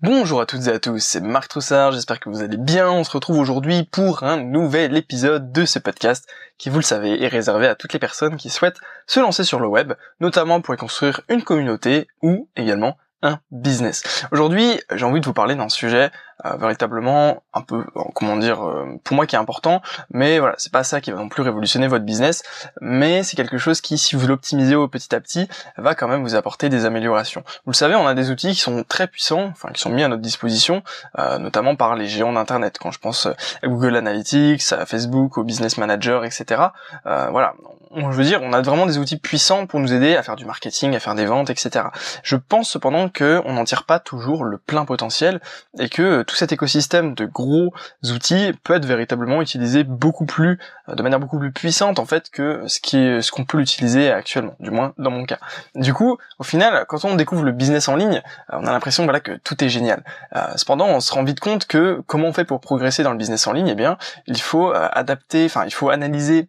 Bonjour à toutes et à tous, c'est Marc Troussard, j'espère que vous allez bien. On se retrouve aujourd'hui pour un nouvel épisode de ce podcast qui, vous le savez, est réservé à toutes les personnes qui souhaitent se lancer sur le web, notamment pour y construire une communauté ou également un business. Aujourd'hui, j'ai envie de vous parler d'un sujet euh, véritablement un peu, euh, comment dire, euh, pour moi qui est important, mais voilà, c'est pas ça qui va non plus révolutionner votre business, mais c'est quelque chose qui, si vous l'optimisez au petit à petit, va quand même vous apporter des améliorations. Vous le savez, on a des outils qui sont très puissants, enfin qui sont mis à notre disposition, notamment par les géants d'internet. Quand je pense à Google Analytics, à Facebook, au Business Manager, etc. voilà, je veux dire, on a vraiment des outils puissants pour nous aider à faire du marketing, à faire des ventes, etc. Je pense cependant que on n'en tire pas toujours le plein potentiel et que tout cet écosystème de gros outils peut être véritablement utilisé beaucoup plus, euh, de manière beaucoup plus puissante en fait que ce qui est, ce qu'on peut l'utiliser actuellement, du moins dans mon cas. Du coup, au final, quand on découvre le business en ligne, euh, on a l'impression voilà que tout est génial. Euh, cependant, on se rend vite compte que comment on fait pour progresser dans le business en ligne Eh bien, il faut adapter, enfin, il faut analyser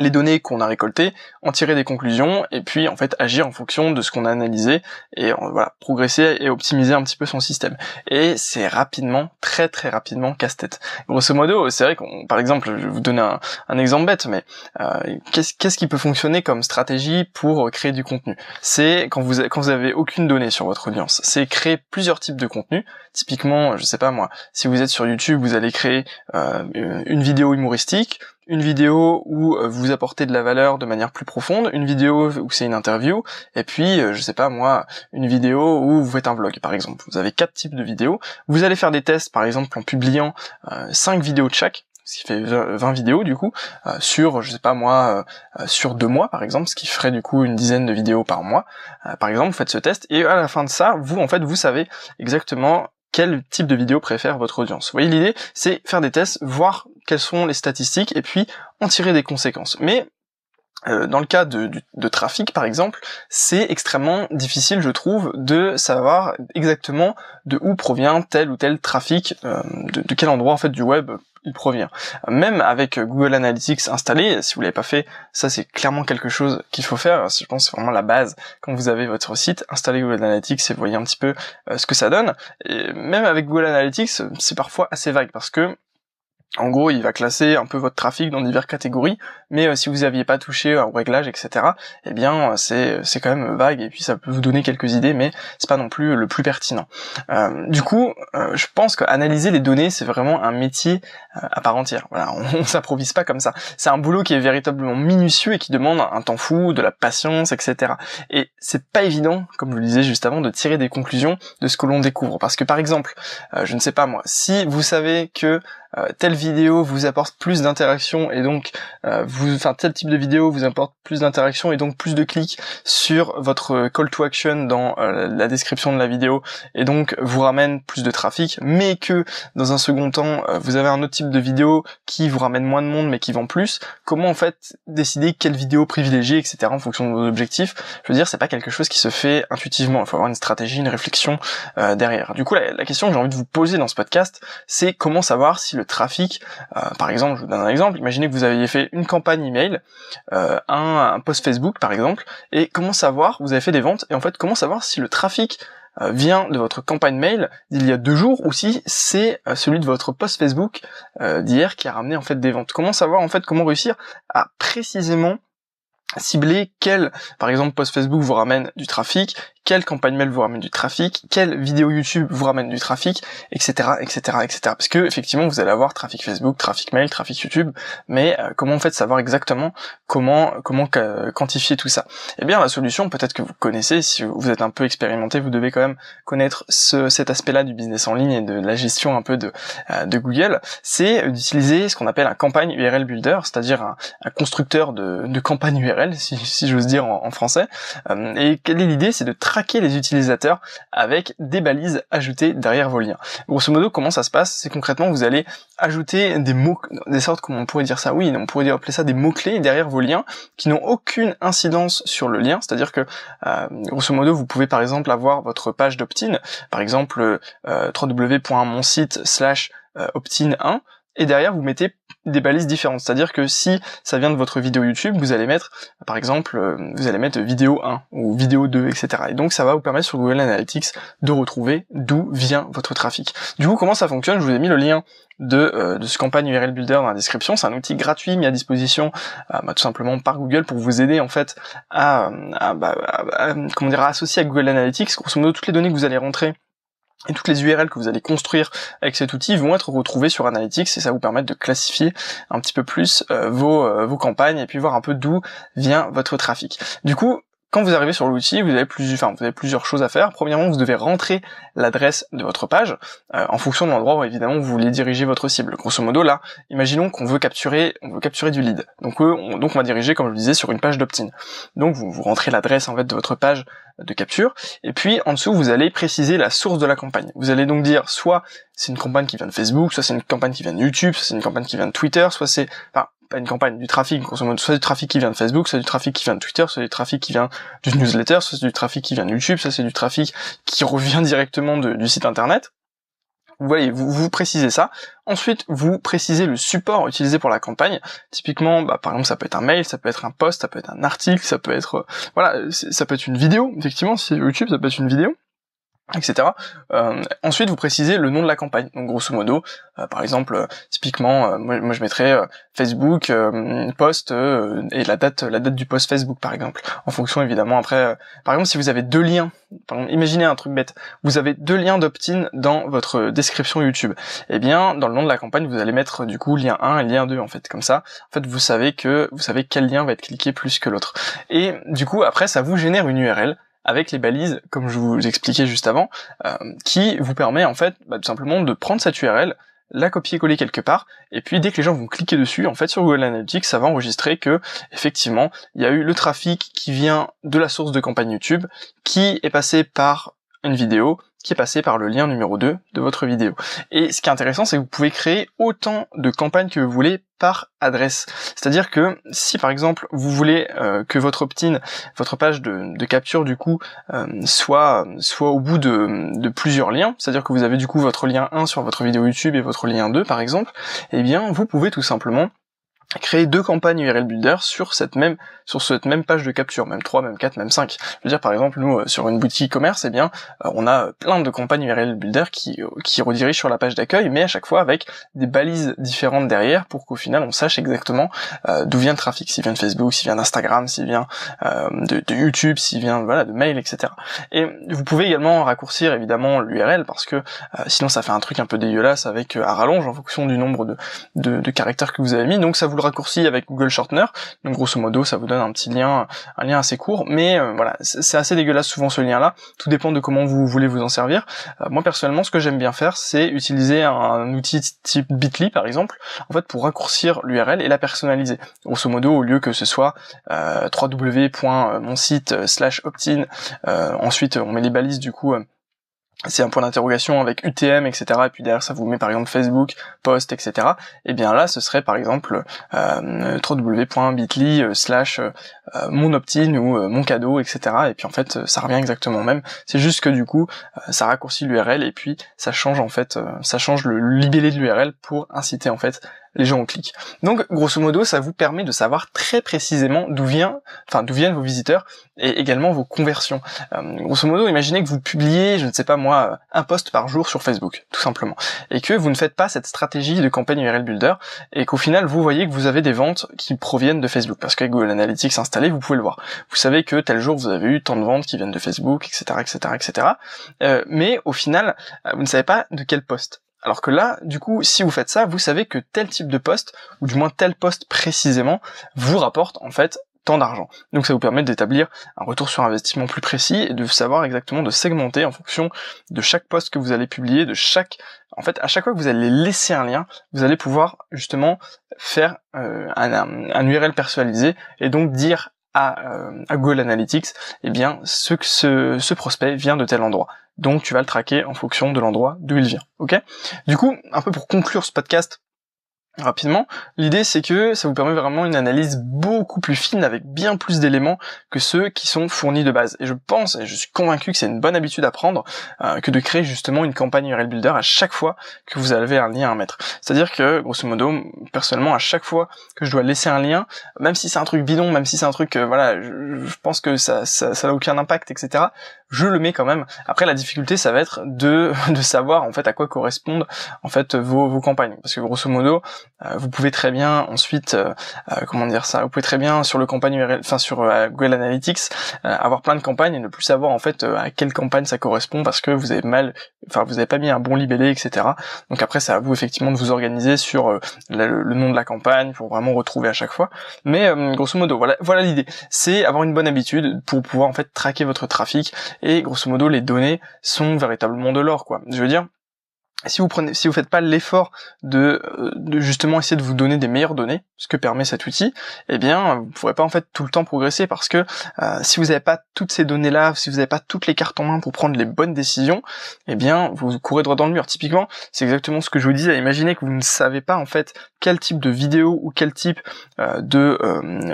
les données qu'on a récoltées, en tirer des conclusions et puis en fait agir en fonction de ce qu'on a analysé et voilà progresser et optimiser un petit peu son système. Et c'est rapidement, très très rapidement casse-tête. Grosso modo, c'est vrai qu'on, par exemple, je vais vous donner un, exemple bête, mais euh, qu'est-ce qui peut fonctionner comme stratégie pour créer du contenu? C'est quand vous quand vous avez aucune donnée sur votre audience, c'est créer plusieurs types de contenu. Typiquement, je sais pas moi, si vous êtes sur YouTube, vous allez créer euh, une vidéo humoristique une vidéo où euh, vous apportez de la valeur de manière plus profonde, une vidéo où c'est une interview, et puis, euh, je sais pas moi, une vidéo où vous faites un vlog, par exemple. Vous avez quatre types de vidéos. Vous allez faire des tests, par exemple, en publiant euh, cinq vidéos de chaque, ce qui fait 20 vidéos du coup, sur, je sais pas moi, sur deux mois par exemple, ce qui ferait du coup une dizaine de vidéos par mois. par exemple, vous faites ce test et à la fin de ça, vous en fait, vous savez exactement quel type de vidéo préfère votre audience. Vous voyez l'idée, c'est faire des tests, voir quelles sont les statistiques et puis en tirer des conséquences. Mais euh, dans le cas de, trafic, par exemple, c'est extrêmement difficile, je trouve, de savoir exactement de où provient tel ou tel trafic, euh, de, quel endroit en fait du web il provient. Même avec Google Analytics installé, si vous l'avez pas fait, ça c'est clairement quelque chose qu'il faut faire. Je pense que c'est vraiment la base quand vous avez votre site. Installez Google Analytics et voyez un petit peu euh, ce que ça donne. Même avec Google Analytics, c'est parfois assez vague parce que en gros, il va classer un peu votre trafic dans diverses catégories, mais euh, si vous n'aviez pas touché au réglage, etc., eh bien, c'est c'est quand même vague et puis ça peut vous donner quelques idées, mais c'est pas non plus le plus pertinent. Euh, du coup, euh, je pense qu'analyser les données, c'est vraiment un métier à part entière. Voilà, on, on s'improvise pas comme ça. C'est un boulot qui est véritablement minutieux et qui demande un temps fou, de la patience, etc. Et c'est pas évident, comme je le disais juste avant, de tirer des conclusions de ce que l'on découvre, parce que par exemple, je ne sais pas moi, si vous savez que euh, telle vidéo vous apporte plus d'interaction et donc euh, vous, enfin tel type de vidéo vous apporte plus d'interaction et donc plus de clics sur votre call to action dans euh, la description de la vidéo et donc vous ramène plus de trafic, mais que dans un second temps vous avez un autre type de vidéo qui vous ramène moins de monde mais qui vend plus. Comment en fait décider quelle vidéo privilégier, etc. en fonction de vos objectifs? Je veux dire, c'est pas quelque chose qui se fait intuitivement. Il faut avoir une stratégie, une réflexion derrière. Du coup, la, la question que j'ai envie de vous poser dans ce podcast, c'est comment savoir si le trafic. Euh, par exemple, je vous donne un exemple. Imaginez que vous aviez fait une campagne email, euh, un, un post Facebook par exemple, et comment savoir, vous avez fait des ventes, et en fait comment savoir si le trafic euh, vient de votre campagne mail d'il y a deux jours ou si c'est celui de votre post Facebook d'hier qui a ramené en fait des ventes. Comment savoir en fait comment réussir à précisément cibler quel, par exemple, post Facebook vous ramène du trafic, quelle campagne mail vous ramène du trafic, quelle vidéo YouTube vous ramène du trafic, etc., etc., etc. Parce que effectivement, vous allez avoir trafic Facebook, trafic mail, trafic YouTube, mais euh, comment en fait savoir exactement comment comment quantifier tout ça? Eh bien, la solution, peut-être que vous connaissez, si vous êtes un peu expérimenté, vous devez quand même connaître ce, cet aspect-là du business en ligne et de la gestion un peu de, euh, de Google, c'est d'utiliser ce qu'on appelle un campagne URL builder, c'est-à-dire un, constructeur de, de campagne URL, si, si j'ose dire en, français. Euh, et quelle est l'idée? C'est de traquer les utilisateurs avec des balises ajoutées derrière vos liens. Grosso modo, comment ça se passe? C'est concrètement, vous allez ajouter des mots, des sortes, comment on pourrait dire ça? Oui, on pourrait appeler ça des mots-clés derrière vos liens qui n'ont aucune incidence sur le lien. C'est-à-dire que, euh, grosso modo, vous pouvez par exemple avoir votre page d'opt-in, par exemple euh, www.monsite slash euh, opt-in 1, et derrière vous mettez des balises différentes. C'est-à-dire que si ça vient de votre vidéo YouTube, vous allez mettre, par exemple, euh, vous allez mettre vidéo 1 ou vidéo 2, etc. Et donc ça va vous permettre sur Google Analytics de retrouver d'où vient votre trafic. Du coup, comment ça fonctionne? Je vous ai mis le lien de, euh, de ce campagne URL Builder dans la description. C'est un outil gratuit mis à disposition euh, bah, tout simplement par Google pour vous aider en fait à, bah, à, comment dire, à associer à Google Analytics. Grosso modo, toutes les données que vous allez rentrer et toutes les URL que vous allez construire avec cet outil vont être retrouvées sur Analytics et ça vous permet de classifier un petit peu plus euh, vos, euh, vos campagnes et puis voir un peu d'où vient votre trafic. Du coup, quand vous arrivez sur l'outil, vous avez plusieurs, enfin, vous avez plusieurs choses à faire. Premièrement, vous devez rentrer l'adresse de votre page euh, en fonction de l'endroit où évidemment vous voulez diriger votre cible. Grosso modo, là, imaginons qu'on veut capturer, on veut capturer du lead. Donc, on, va diriger, comme je le disais, sur une page d'opt-in. Donc, vous, vous rentrez l'adresse en fait de votre page de capture, et puis en dessous vous allez préciser la source de la campagne. Vous allez donc dire soit c'est une campagne qui vient de Facebook, soit c'est une campagne qui vient de YouTube, soit c'est une campagne qui vient de Twitter, soit c'est, pas une campagne, du trafic, soit du trafic qui vient de Facebook, soit du trafic qui vient de Twitter, soit du trafic qui vient du newsletter, soit du trafic qui vient de YouTube, soit c'est du trafic qui revient directement du site internet. Vous voyez, vous, vous précisez ça. Ensuite, vous précisez le support utilisé pour la campagne. Typiquement, bah, par exemple, ça peut être un mail, ça peut être un post, ça peut être un article, ça peut être, euh, voilà, ça peut être une vidéo. Effectivement, si YouTube, ça peut être une vidéo etc. Euh, ensuite, vous précisez le nom de la campagne. Donc, grosso modo, euh, par exemple, euh, typiquement, moi, je mettrais Facebook post et la date, la date du post Facebook, par exemple, en fonction évidemment. Après, par exemple, si vous avez deux liens, imaginez un truc bête, vous avez deux liens d'opt-in dans votre description YouTube. Eh bien, dans le nom de la campagne, vous allez mettre du coup lien 1 et lien 2 en fait. Comme ça, en fait, vous savez que vous savez quel lien va être cliqué plus que l'autre. Et du coup, après, ça vous génère une URL avec les balises, comme je vous expliquais juste avant, euh, qui vous permet en fait bah, tout simplement de prendre cette URL, la copier-coller quelque part, et puis dès que les gens vont cliquer dessus, en fait sur Google Analytics, ça va enregistrer que effectivement il y a eu le trafic qui vient de la source de campagne YouTube, qui est passé par une vidéo, qui est passé par le lien numéro 2 de votre vidéo. Et ce qui est intéressant, c'est que vous pouvez créer autant de campagnes que vous voulez par adresse. C'est-à-dire que si par exemple vous voulez euh, que votre opt-in, votre page de, capture du coup euh, soit soit au bout de, de plusieurs liens, c'est-à-dire que vous avez du coup votre lien 1 sur votre vidéo YouTube et votre lien 2 par exemple, eh bien vous pouvez tout simplement créer deux campagnes URL Builder sur cette même sur cette même page de capture, même 3, même 4, même 5. Je veux dire par exemple nous euh, sur une boutique e-commerce, eh bien euh, on a plein de campagnes URL Builder qui euh, qui redirigent sur la page d'accueil mais à chaque fois avec des balises différentes derrière pour qu'au final on sache exactement d'où vient le trafic, s'il vient de Facebook, s'il vient d'Instagram, s'il vient de, de, YouTube, s'il vient voilà de mail, etc. Et vous pouvez également raccourcir évidemment l'URL parce que sinon ça fait un truc un peu dégueulasse avec à rallonge en fonction du nombre de, de, de caractères que vous avez mis, donc ça vous raccourci avec Google Shortener. Donc grosso modo, ça vous donne un petit lien, un lien assez court, mais euh, voilà, c'est assez dégueulasse souvent ce lien-là. Tout dépend de comment vous voulez vous en servir. Euh, moi personnellement, ce que j'aime bien faire, c'est utiliser un, outil type Bitly par exemple, en fait pour raccourcir l'URL et la personnaliser. Grosso modo, au lieu que ce soit euh, www.monsite slash opt-in, ensuite on met les balises du coup c'est un point d'interrogation avec UTM, etc. Et puis derrière, ça vous met par exemple Facebook, Post, etc. Et bien là, ce serait par exemple euh, www.bitly euh, slash euh, mon opt-in ou euh, mon cadeau, etc. Et puis en fait, ça revient exactement au même. C'est juste que du coup, ça raccourcit l'URL et puis ça change en fait, ça change le libellé de l'URL pour inciter en fait les gens ont cliquent. Donc, grosso modo, ça vous permet de savoir très précisément d'où vient, enfin, d'où viennent vos visiteurs et également vos conversions. Euh, grosso modo, imaginez que vous publiez, je ne sais pas moi, un post par jour sur Facebook, tout simplement, et que vous ne faites pas cette stratégie de campagne URL Builder et qu'au final, vous voyez que vous avez des ventes qui proviennent de Facebook parce qu'avec Google Analytics installé, vous pouvez le voir. Vous savez que tel jour vous avez eu tant de ventes qui viennent de Facebook, etc., etc., etc. Mais au final, euh, vous ne savez pas de quel poste. Alors que là, du coup, si vous faites ça, vous savez que tel type de poste, ou du moins tel poste précisément, vous rapporte en fait tant d'argent. Donc ça vous permet d'établir un retour sur investissement plus précis et de savoir exactement de segmenter en fonction de chaque poste que vous allez publier, de chaque en fait à chaque fois que vous allez laisser un lien, vous allez pouvoir justement faire euh, un, URL personnalisé et donc dire à, euh, à Google Analytics, eh bien ce ce, ce prospect vient de tel endroit donc tu vas le traquer en fonction de l'endroit d'où il vient. Ok? Du coup, un peu pour conclure ce podcast, rapidement. L'idée c'est que ça vous permet vraiment une analyse beaucoup plus fine avec bien plus d'éléments que ceux qui sont fournis de base. Et je pense, et je suis convaincu que c'est une bonne habitude à prendre, euh, que de créer justement une campagne URL Builder à chaque fois que vous avez un lien à mettre. C'est-à-dire que, grosso modo, personnellement, à chaque fois que je dois laisser un lien, même si c'est un truc bidon, même si c'est un truc, euh, voilà, je, pense que ça, ça, ça n'a aucun impact, etc., je le mets quand même. Après, la difficulté, ça va être de, de savoir, en fait, à quoi correspondent, en fait, vos, vos campagnes. Parce que, grosso modo, euh, vous pouvez très bien ensuite, euh, euh, comment dire ça, vous pouvez très bien sur le campagne URL, enfin sur Google Analytics, avoir plein de campagnes et ne plus savoir en fait à quelle campagne ça correspond parce que vous avez mal, enfin vous avez pas mis un bon libellé, etc. Donc après c'est à vous effectivement de vous organiser sur le, nom de la campagne pour vraiment retrouver à chaque fois. Mais grosso modo, voilà, voilà l'idée, c'est avoir une bonne habitude pour pouvoir en fait traquer votre trafic et grosso modo les données sont véritablement de l'or quoi. Je veux dire si vous prenez, si vous faites pas l'effort de, euh, de, justement essayer de vous donner des meilleures données, ce que permet cet outil, eh bien, vous pourrez pas en fait tout le temps progresser parce que euh, si vous n'avez pas toutes ces données-là, si vous n'avez pas toutes les cartes en main pour prendre les bonnes décisions, eh bien, vous courez droit dans le mur. Typiquement, c'est exactement ce que je vous disais. Imaginez que vous ne savez pas en fait quel type de vidéo ou quel type euh, de,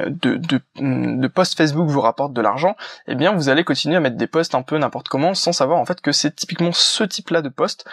de, de, de post Facebook vous rapporte de l'argent, eh bien, vous allez continuer à mettre des posts un peu n'importe comment sans savoir en fait que c'est typiquement ce type-là de post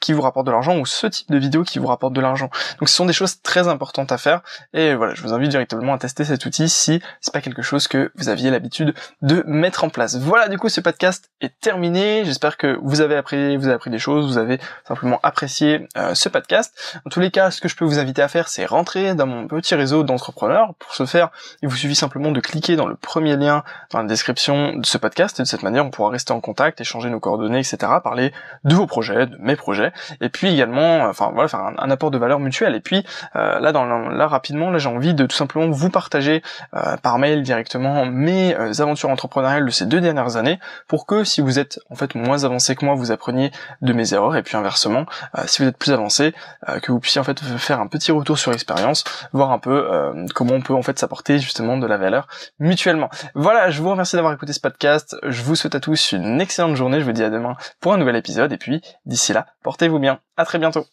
qui vous rapporte de l'argent ou ce type de vidéo qui vous rapporte de l'argent. Donc ce sont des choses très importantes à faire et voilà, je vous invite directement à tester cet outil si c'est pas quelque chose que vous aviez l'habitude de mettre en place. Voilà, du coup ce podcast est terminé. J'espère que vous avez appris, vous avez appris des choses, vous avez simplement apprécié euh, ce podcast. En tous les cas, ce que je peux vous inviter à faire, c'est rentrer dans mon petit réseau d'entrepreneurs. Pour ce faire, il vous suffit simplement de cliquer dans le premier lien dans la description de ce podcast et de cette manière, on pourra rester en contact, échanger nos coordonnées, etc., parler de vos projets, de mes projets, et puis également, enfin voilà, faire un, apport de valeur mutuelle. Et puis euh, là, dans là rapidement, là j'ai envie de tout simplement vous partager euh, par mail directement mes euh, aventures entrepreneuriales de ces deux dernières années, pour que si vous êtes en fait moins avancé que moi, vous appreniez de mes erreurs, et puis inversement, si vous êtes plus avancé, que vous puissiez en fait faire un petit retour sur expérience, voir un peu comment on peut en fait s'apporter justement de la valeur mutuellement. Voilà, je vous remercie d'avoir écouté ce podcast. Je vous souhaite à tous une excellente journée. Je vous dis à demain pour un nouvel épisode. Et puis d'ici là, bien. À très bientôt.